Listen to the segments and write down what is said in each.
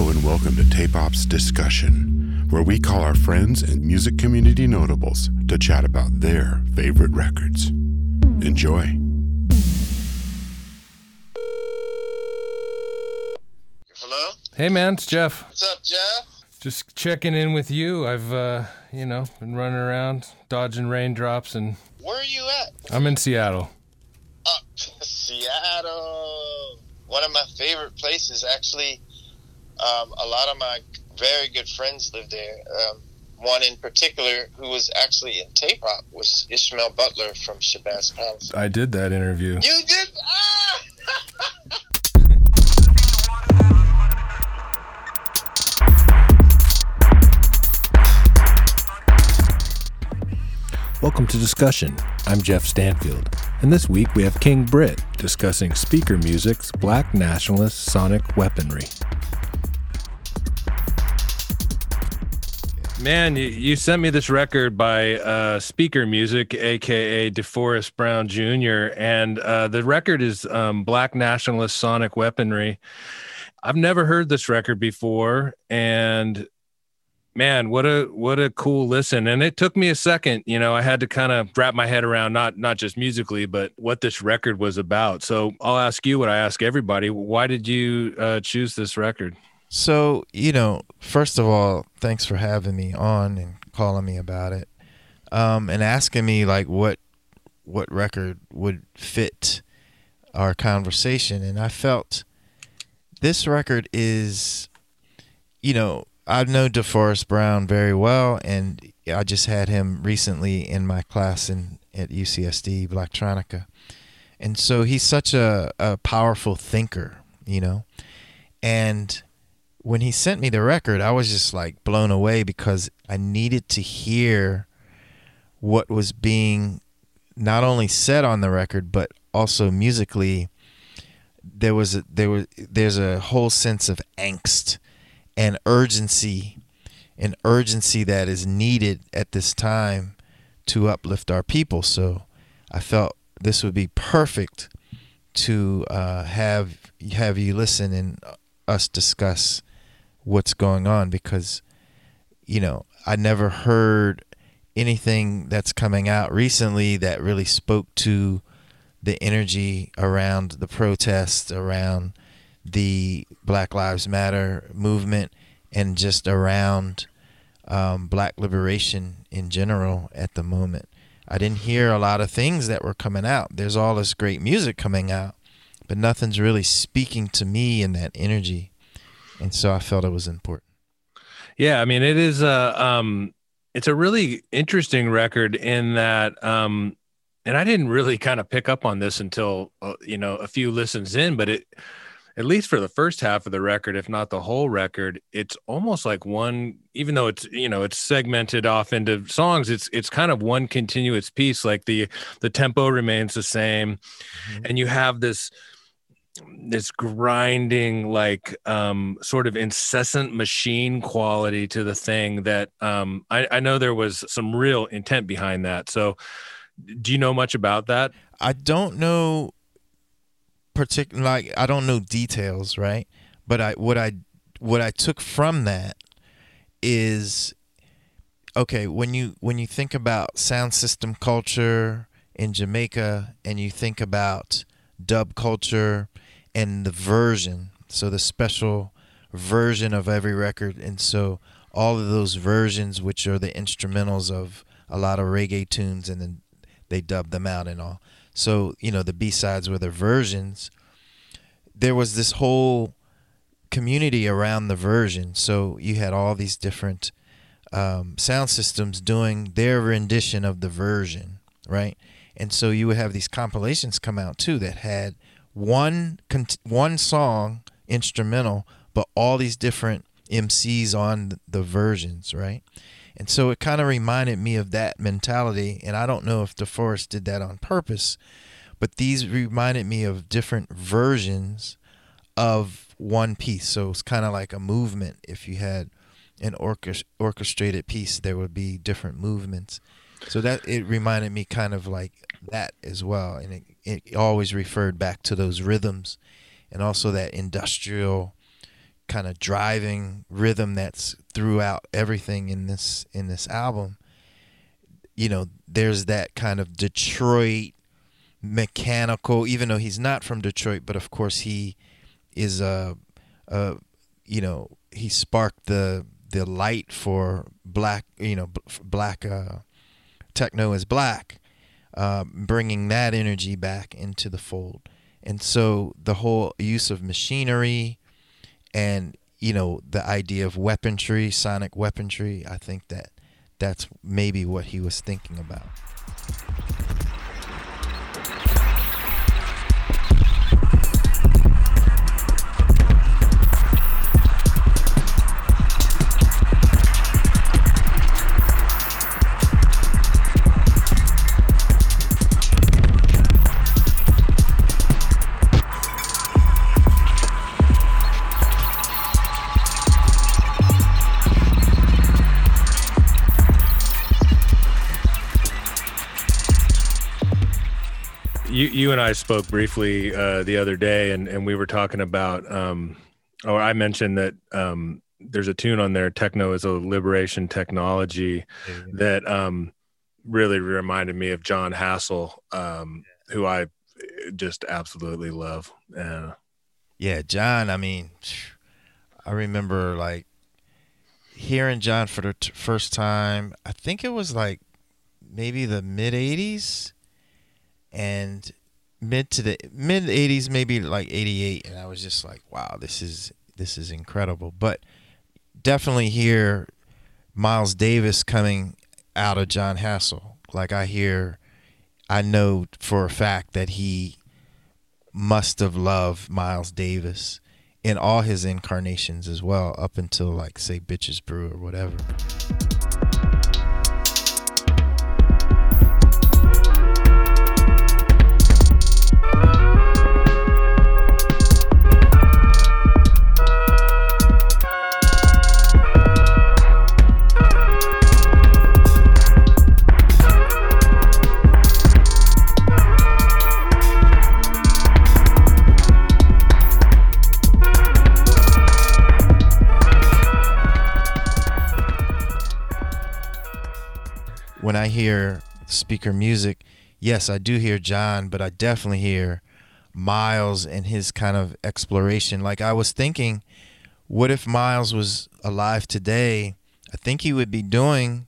Hello and welcome to Tape Ops Discussion, where we call our friends and music community notables to chat about their favorite records. Enjoy. Hello? Hey man, it's Jeff. What's up, Jeff? Just checking in with you. I've uh, you know, been running around dodging raindrops and Where are you at? I'm in Seattle. Uh, Seattle. One of my favorite places, actually. Um, a lot of my very good friends live there. Um, one in particular, who was actually in Tape Op, was Ishmael Butler from Shabazz Palaces. I did that interview. You did? Ah! Welcome to Discussion. I'm Jeff Stanfield, and this week we have King Britt discussing speaker music's black nationalist sonic weaponry. Man, you, sent me this record by uh, Speaker Music, aka DeForest Brown Jr., and uh, the record is um, Black Nationalist Sonic Weaponry. I've never heard this record before, and man, what a what a cool listen! And it took me a second. You know, I had to kind of wrap my head around not not just musically, but what this record was about. So I'll ask you what I ask everybody: Why did you uh, choose this record? So, you know, first of all, thanks for having me on and calling me about it. Um, and asking me like what what record would fit our conversation and I felt this record is you know, I know DeForest Brown very well and I just had him recently in my class in at UCSD Blacktronica. And so he's such a, a powerful thinker, you know. And when he sent me the record, I was just like blown away because I needed to hear what was being not only said on the record but also musically. There was a, there was there's a whole sense of angst and urgency, an urgency that is needed at this time to uplift our people. So I felt this would be perfect to uh, have have you listen and us discuss what's going on because you know I never heard anything that's coming out recently that really spoke to the energy around the protests around the Black Lives Matter movement and just around um, black liberation in general at the moment. I didn't hear a lot of things that were coming out. There's all this great music coming out, but nothing's really speaking to me in that energy and so I felt it was important. Yeah, I mean, it is a um, it's a really interesting record in that, um, and I didn't really kind of pick up on this until uh, you know a few listens in, but it at least for the first half of the record, if not the whole record, it's almost like one. Even though it's you know it's segmented off into songs, it's it's kind of one continuous piece. Like the the tempo remains the same, mm-hmm. and you have this this grinding like um sort of incessant machine quality to the thing that um I, I know there was some real intent behind that. So do you know much about that? I don't know particular like i don't know details right? But i what i what i took from that is okay when you when you think about sound system culture in jamaica and you think about dub culture and the version, so the special version of every record, and so all of those versions, which are the instrumentals of a lot of reggae tunes, and then they dub them out and all. So you know the B sides were the versions. There was this whole community around the version, so you had all these different um, sound systems doing their rendition of the version, right? And so you would have these compilations come out too that had one one song instrumental, but all these different MCs on the versions, right? And so it kind of reminded me of that mentality. And I don't know if DeForest did that on purpose, but these reminded me of different versions of one piece. So it's kind of like a movement. If you had an orchestrated piece, there would be different movements. So that it reminded me kind of like that as well, and it, it always referred back to those rhythms, and also that industrial kind of driving rhythm that's throughout everything in this in this album. You know there's that kind of detroit mechanical even though he's not from detroit but of course he is a, a you know he sparked the the light for black you know black uh, techno is black uh, bringing that energy back into the fold and so the whole use of machinery and you know the idea of weaponry, sonic weaponry, I think that that's maybe what he was thinking about. You you and I spoke briefly uh, the other day, and and we were talking about, um, or I mentioned that um, there's a tune on there, "Techno is a Liberation Technology," mm-hmm. that um, really reminded me of Jon Hassell, um, who I just absolutely love. Uh, yeah, Jon. I mean, I remember like hearing Jon for the t- first time. I think it was like maybe the mid '80s and mid to the mid 80s maybe like 88 and i was just like wow this is this is incredible. But definitely hear miles davis coming out of jon hassell. Like i hear i know for a fact that he must have loved miles davis in all his incarnations as well up until like say bitches brew or whatever when I hear speaker music, yes, I do hear Jon, but I definitely hear Miles and his kind of exploration. Like I was thinking, what if Miles was alive today? I think he would be doing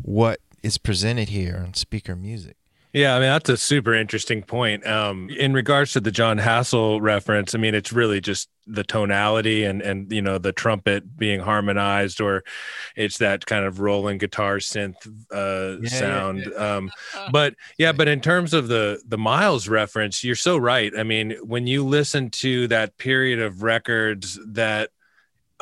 what is presented here on speaker music. Yeah, I mean that's a super interesting point. Um, in regards to the Jon Hassell reference, I mean it's really just the tonality and and you know the trumpet being harmonized, or it's that kind of rolling guitar synth uh, yeah, sound. Yeah, yeah. Um, but yeah, but in terms of the the Miles reference, you're so right. I mean, when you listen to that period of records that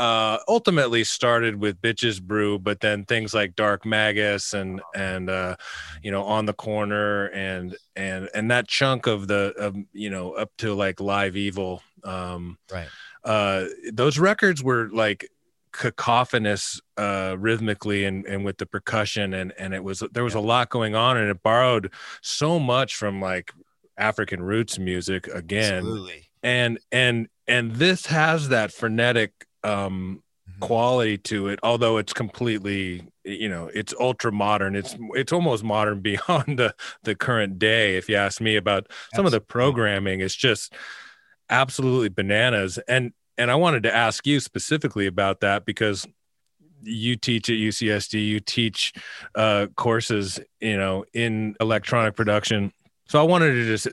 uh, ultimately started with Bitches Brew, but then things like Dark Magus and and uh, you know on the corner and and and that chunk of the of, you know up to like Live Evil, um, right? Uh, those records were like cacophonous uh rhythmically and and with the percussion and and it was there was a lot going on and it borrowed so much from like african roots music again Absolutely. and and and this has that frenetic um mm-hmm. quality to it although it's completely you know it's ultra modern. It's it's almost modern beyond the the current day if you ask me about some of the programming. It's just absolutely bananas. And and I wanted to ask you specifically about that because you teach at UCSD you teach uh courses you know in electronic production. So I wanted to just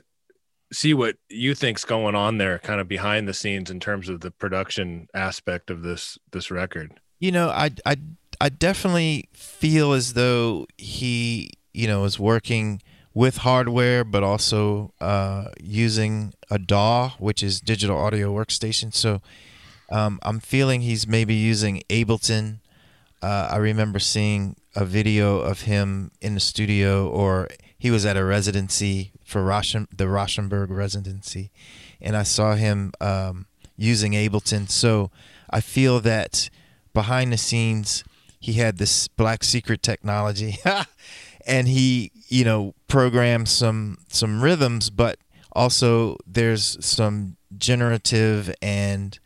see what you think's going on there kind of behind the scenes in terms of the production aspect of this this record. You know i i i definitely feel as though he you know is working with hardware but also uh, using a DAW which is digital audio workstation. So um, I'm feeling he's maybe using Ableton. Uh, I remember seeing a video of him in the studio or he was at a residency for the Rauschenberg residency, and I saw him um, using Ableton. So I feel that behind the scenes, he had this black secret technology, and he, you know, programmed some some rhythms, but also there's some generative and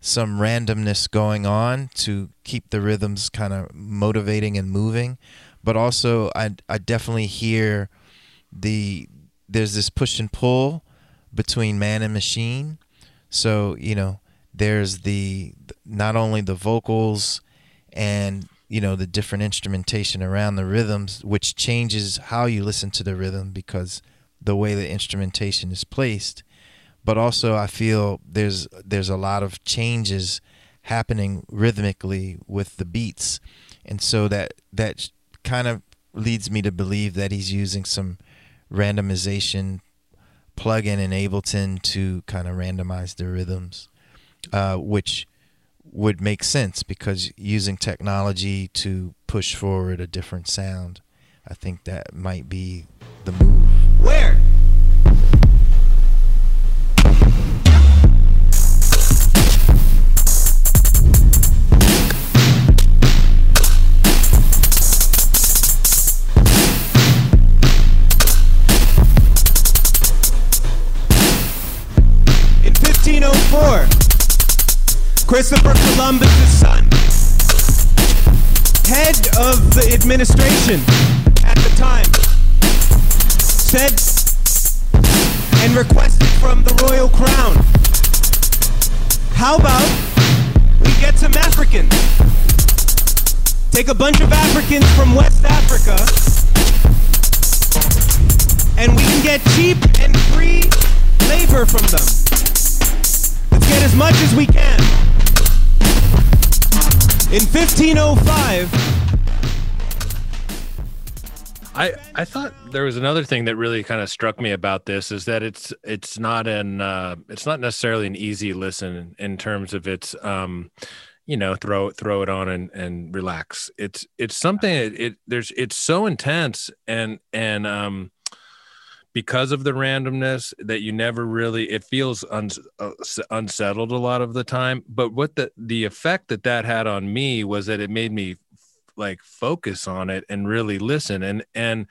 some randomness going on to keep the rhythms kind of motivating and moving, but also I I definitely hear the there's this push and pull between man and machine. So you know there's the not only the vocals and you know the different instrumentation around the rhythms which changes how you listen to the rhythm because the way the instrumentation is placed but also I feel there's there's a lot of changes happening rhythmically with the beats and so that that kind of leads me to believe that he's using some randomization plug-in in Ableton to kind of randomize the rhythms uh, which would make sense because using technology to push forward a different sound, I think that might be the move. Where? Christopher Columbus' son, head of the administration at the time, said and requested from the royal crown, how about we get some Africans? Take a bunch of Africans from West Africa and we can get cheap and free labor from them. Let's get as much as we can. In 1505, I I thought there was another thing that really kind of struck me about this is that it's it's not an uh, it's not necessarily an easy listen in terms of its um, you know throw throw it on and and relax. It's it's something it, it there's it's so intense and and um because of the randomness that you never really it feels uns, uh, unsettled a lot of the time. But what the the effect that that had on me was that it made me like focus on it and really listen. And and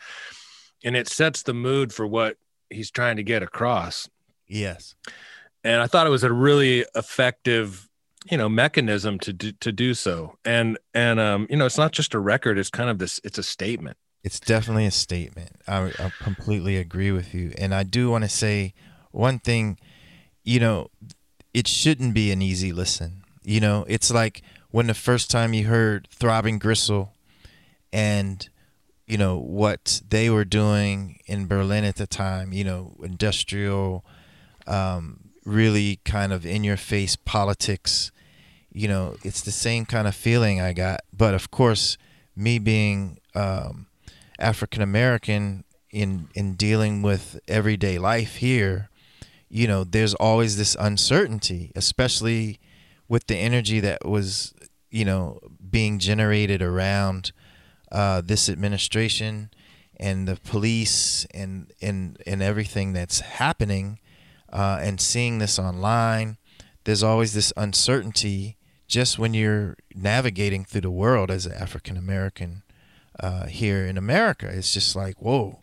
and it sets the mood for what he's trying to get across. Yes. and i thought it was a really effective you know mechanism to do, to do so. And and um you know it's not just a record it's kind of this it's a statement It's definitely a statement. I, I completely agree with you. And I do want to say one thing, you know, it shouldn't be an easy listen. You know, it's like when the first time you heard Throbbing Gristle and, you know, what they were doing in Berlin at the time, you know, industrial, um, really kind of in your face politics, you know, it's the same kind of feeling I got. But of course, me being, um, African American in in dealing with everyday life here, you know, there's always this uncertainty, especially with the energy that was, you know, being generated around uh, this administration and the police and and and everything that's happening, uh, and seeing this online, there's always this uncertainty just when you're navigating through the world as an African American uh, here in America. It's just like whoa,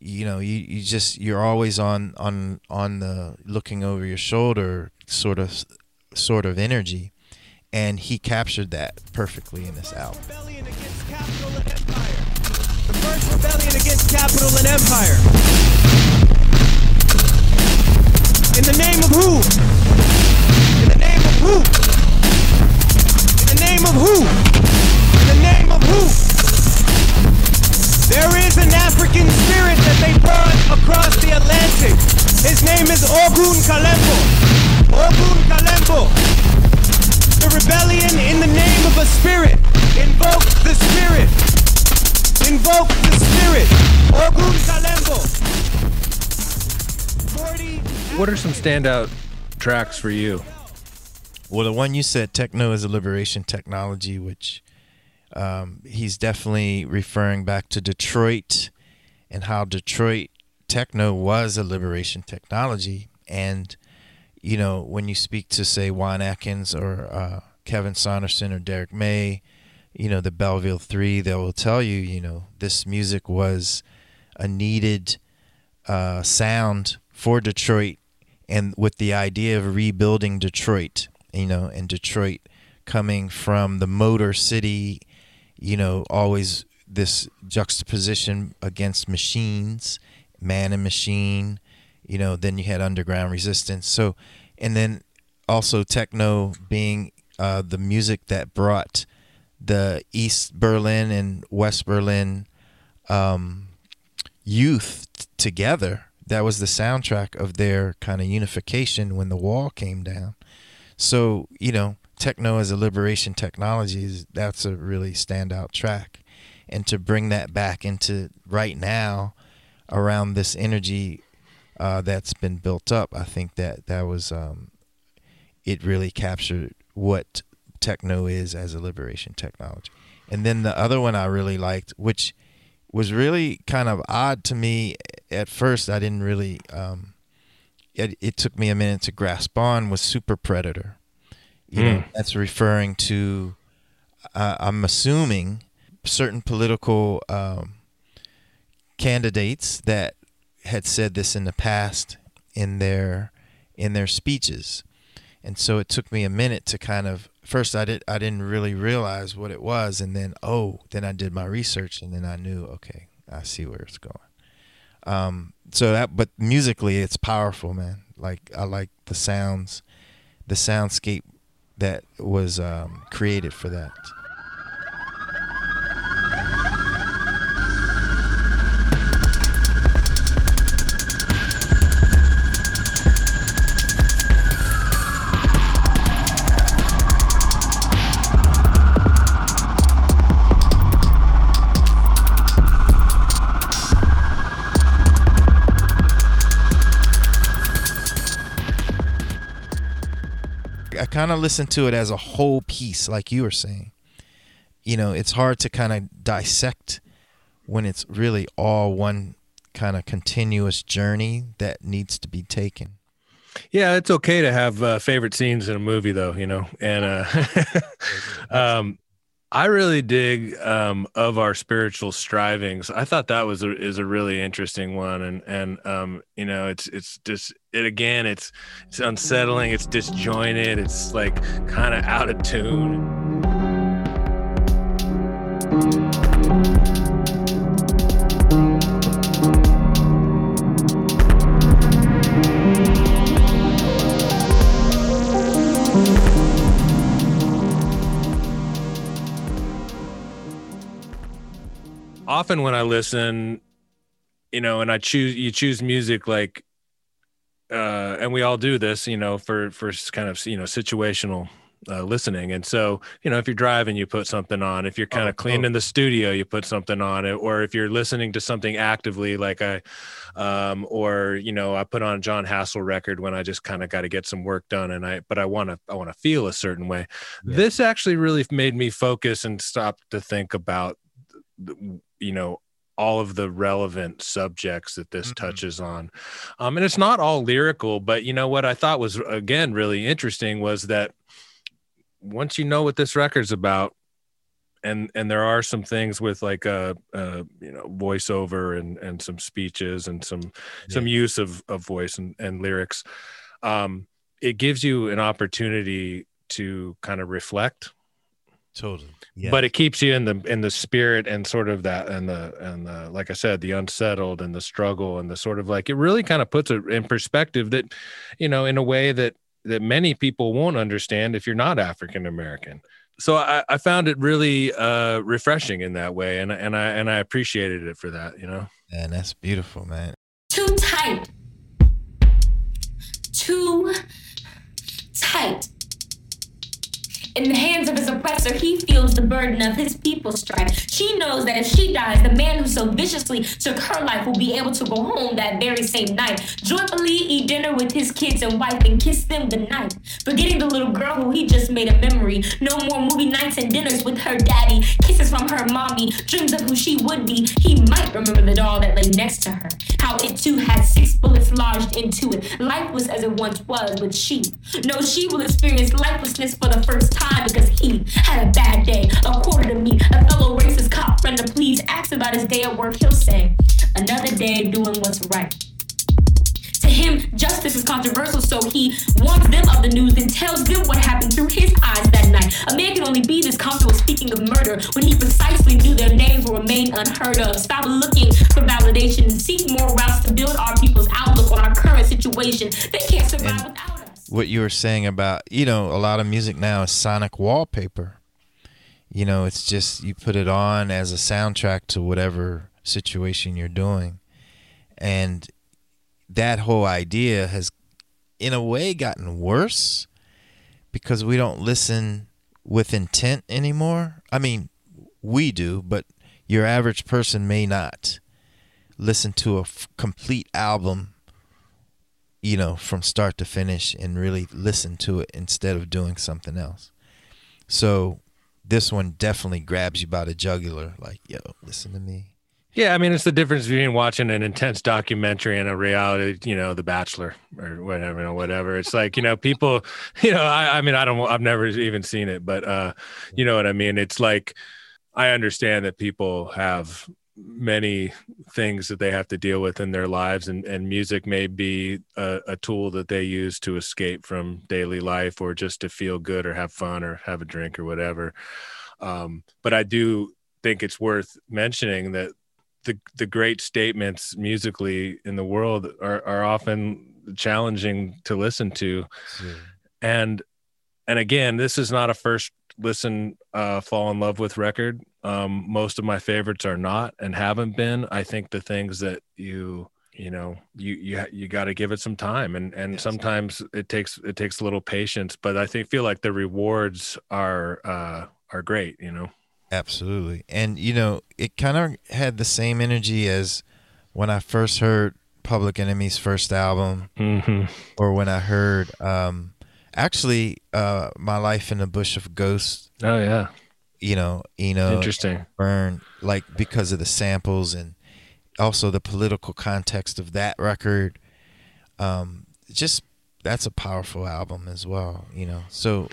you know, you, you just you're always on on on the looking over your shoulder sort of sort of energy, and he captured that perfectly in this album. The first rebellion against capital and empire. In the name of who? In the name of who? In the name of who? In the name of who? There is an African spirit that they brought across the Atlantic. His name is Ogun Kalembo. Ogun Kalembo. The rebellion in the name of a spirit. Invoke the spirit. Invoke the spirit. Ogun Kalembo. 40 what are some standout tracks for you Well, the one you said, techno is a liberation technology, which um, he's definitely referring back to Detroit and how Detroit techno was a liberation technology. And, you know, when you speak to, say, Juan Atkins or uh, Kevin Saunderson or Derrick May, you know, the Belleville Three, they will tell you, you know, this music was a needed uh, sound for Detroit and with the idea of rebuilding Detroit you know, in Detroit, coming from the Motor City, you know, always this juxtaposition against machines, man and machine, you know, then you had underground resistance. So, and then also techno being uh, the music that brought the East Berlin and West Berlin um, youth t- together. That was the soundtrack of their kind of unification when the wall came down. So, you know, techno as a liberation technology is that's a really standout track. And to bring that back into right now around this energy uh, that's been built up, I think that that was um, it really captured what techno is as a liberation technology. And then the other one I really liked, which was really kind of odd to me at first, I didn't really. Um, it, it took me a minute to grasp on was Super Predator. You know, that's referring to. Uh, I'm assuming certain political um, candidates that had said this in the past in their in their speeches. And so it took me a minute to kind of first I did I didn't really realize what it was. And then oh then I did my research and then I knew okay I see where it's going. Um so that but musically it's powerful man. Like I like the sounds the soundscape that was um, created for that kind of listen to it as a whole piece, like you were saying. You know, it's hard to kind of dissect when it's really all one kind of continuous journey that needs to be taken. Yeah, it's okay to have uh, favorite scenes in a movie, though, you know. And uh, um, I really dig um, of our spiritual strivings. I thought that was a, is a really interesting one, and and um, you know, it's it's just it again. It's it's unsettling. It's disjointed. It's like kind of out of tune. Often when I listen, you know, and I choose you choose music like uh and we all do this, you know, for for kind of, you know, situational uh, listening. And so, you know, if you're driving, you put something on. If you're kind Oh, of cleaning oh. the studio, you put something on it. Or if you're listening to something actively, like I, um, or you know, I put on Jon Hassell record when I just kind of got to get some work done, and I, but I want to, I want to feel a certain way. Yeah. This actually really made me focus and stop to think about, you know, all of the relevant subjects that this Mhm. touches on. Um, and it's not all lyrical, but you know what I thought was again really interesting was that once you know what this record's about, and and there are some things with like a, uh you know voiceover and and some speeches and some some use of of voice and, and lyrics, um, it gives you an opportunity to kind of reflect Totally. Yeah. but it keeps you in the in the spirit and sort of that and the and the like i said the unsettled and the struggle and the sort of like it really kind of puts it in perspective that you know in a way that that many people won't understand if you're not african american so I, I found it really uh refreshing in that way and and i and i appreciated it for that you know man, that's beautiful, man. too tight. Too tight. In the hands of his oppressor, he feels the burden of his people's strife. She knows that if she dies, the man who so viciously took her life will be able to go home that very same night, joyfully eat dinner with his kids and wife and kiss them goodnight. Forgetting the little girl who he just made a memory. No more movie nights and dinners with her daddy, kisses from her mommy, dreams of who she would be. He might remember the doll that lay next to her. How it too had six bullets lodged into it. Life was as it once was, but she, no, she will experience lifelessness for the first time day at work. He'll say, another day doing what's right. To him, justice is controversial, so he warns them of the news and tells them what happened through his eyes that night. A man can only be this comfortable speaking of murder when he precisely knew their names will remain unheard of. Stop looking for validation and seek more routes to build our people's outlook on our current situation. They can't survive And- without us. what you were saying about you know a lot of music now is sonic wallpaper you know it's just you put it on as a soundtrack to whatever situation you're doing and that whole idea has in a way gotten worse because we don't listen with intent anymore i mean we do but your average person may not listen to a f- complete album you know, from start to finish and really listen to it instead of doing something else. So this one definitely grabs you by the jugular, like, yo, listen to me. Yeah, I mean, it's the difference between watching an intense documentary and a reality, you know, The Bachelor or whatever, know, whatever. It's like, you know, people, you know, I, I mean, I don't, I've never even seen it, but, uh, you know what I mean? It's like, I understand that people have many things that they have to deal with in their lives, and, and music may be a, a tool that they use to escape from daily life or just to feel good or have fun or have a drink or whatever. Um, but I do think it's worth mentioning that the the great statements musically in the world are are often challenging to listen to. And and again this is not a first listen uh fall in love with record um most of my favorites are not and haven't been i think the things that you you know you you you got to give it some time and and Yes. sometimes it takes it takes a little patience but i think feel like the rewards are uh are great you know Absolutely. And, you know, it kind of had the same energy as when I first heard Public Enemy's first album mm-hmm. or when I heard, um, actually, uh, My Life in the Bush of Ghosts, oh yeah you know, Eno. interesting. Byrne like because of the samples and also the political context of that record um just that's a powerful album as well you know. So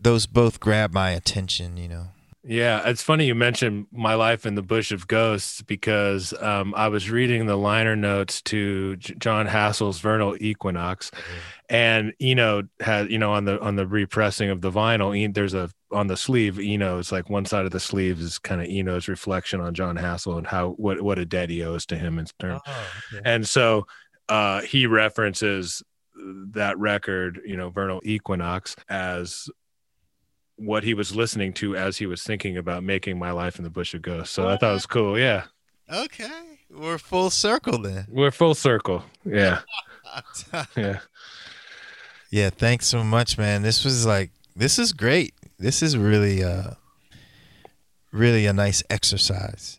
those both grab my attention you know. Yeah, it's funny you mentioned my life in the bush of ghosts because um, I was reading the liner notes to J- Jon Hassell's Vernal Equinox, and Eno had you know on the on the repressing of the vinyl, there's a on the sleeve Eno. It's like one side of the sleeve is kind of Eno's reflection on Jon Hassell and how what what a debt he owes to him in turn. And so uh, he references that record, you know, Vernal Equinox, as what he was listening to as he was thinking about making my life in the bush of ghosts. So I thought it was cool. Yeah. okay we're full circle then We're full circle. Yeah. Yeah. yeah thanks so much man this was like this is great this is really uh really a nice exercise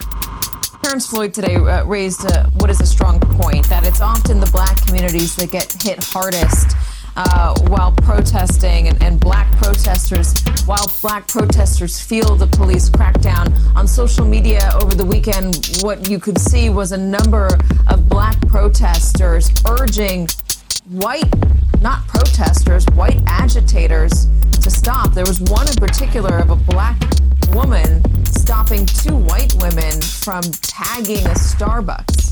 Terrence Floyd today uh, raised uh, what is a strong point that it's often the black communities that get hit hardest uh, while protesting, and, and black protesters, while black protesters feel the police crackdown. On social media over the weekend, what you could see was a number of black protesters urging white, not protesters, white agitators to stop. There was one in particular of a black woman stopping two white women from tagging a Starbucks.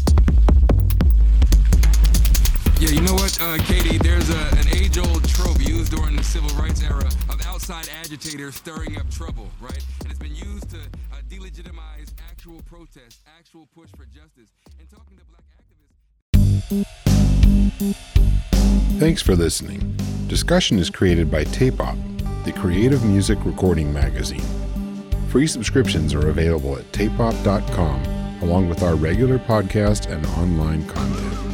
Yeah, you know what, uh, Katie? There's a, an age-old trope used during the civil rights era of outside agitators stirring up trouble, right? And it's been used to uh, delegitimize actual protest, actual push for justice, and talking to black. Thanks for listening. Discussion is created by Tape Op, the creative music recording magazine. Free subscriptions are available at tapeop.com, along with our regular podcast and online content.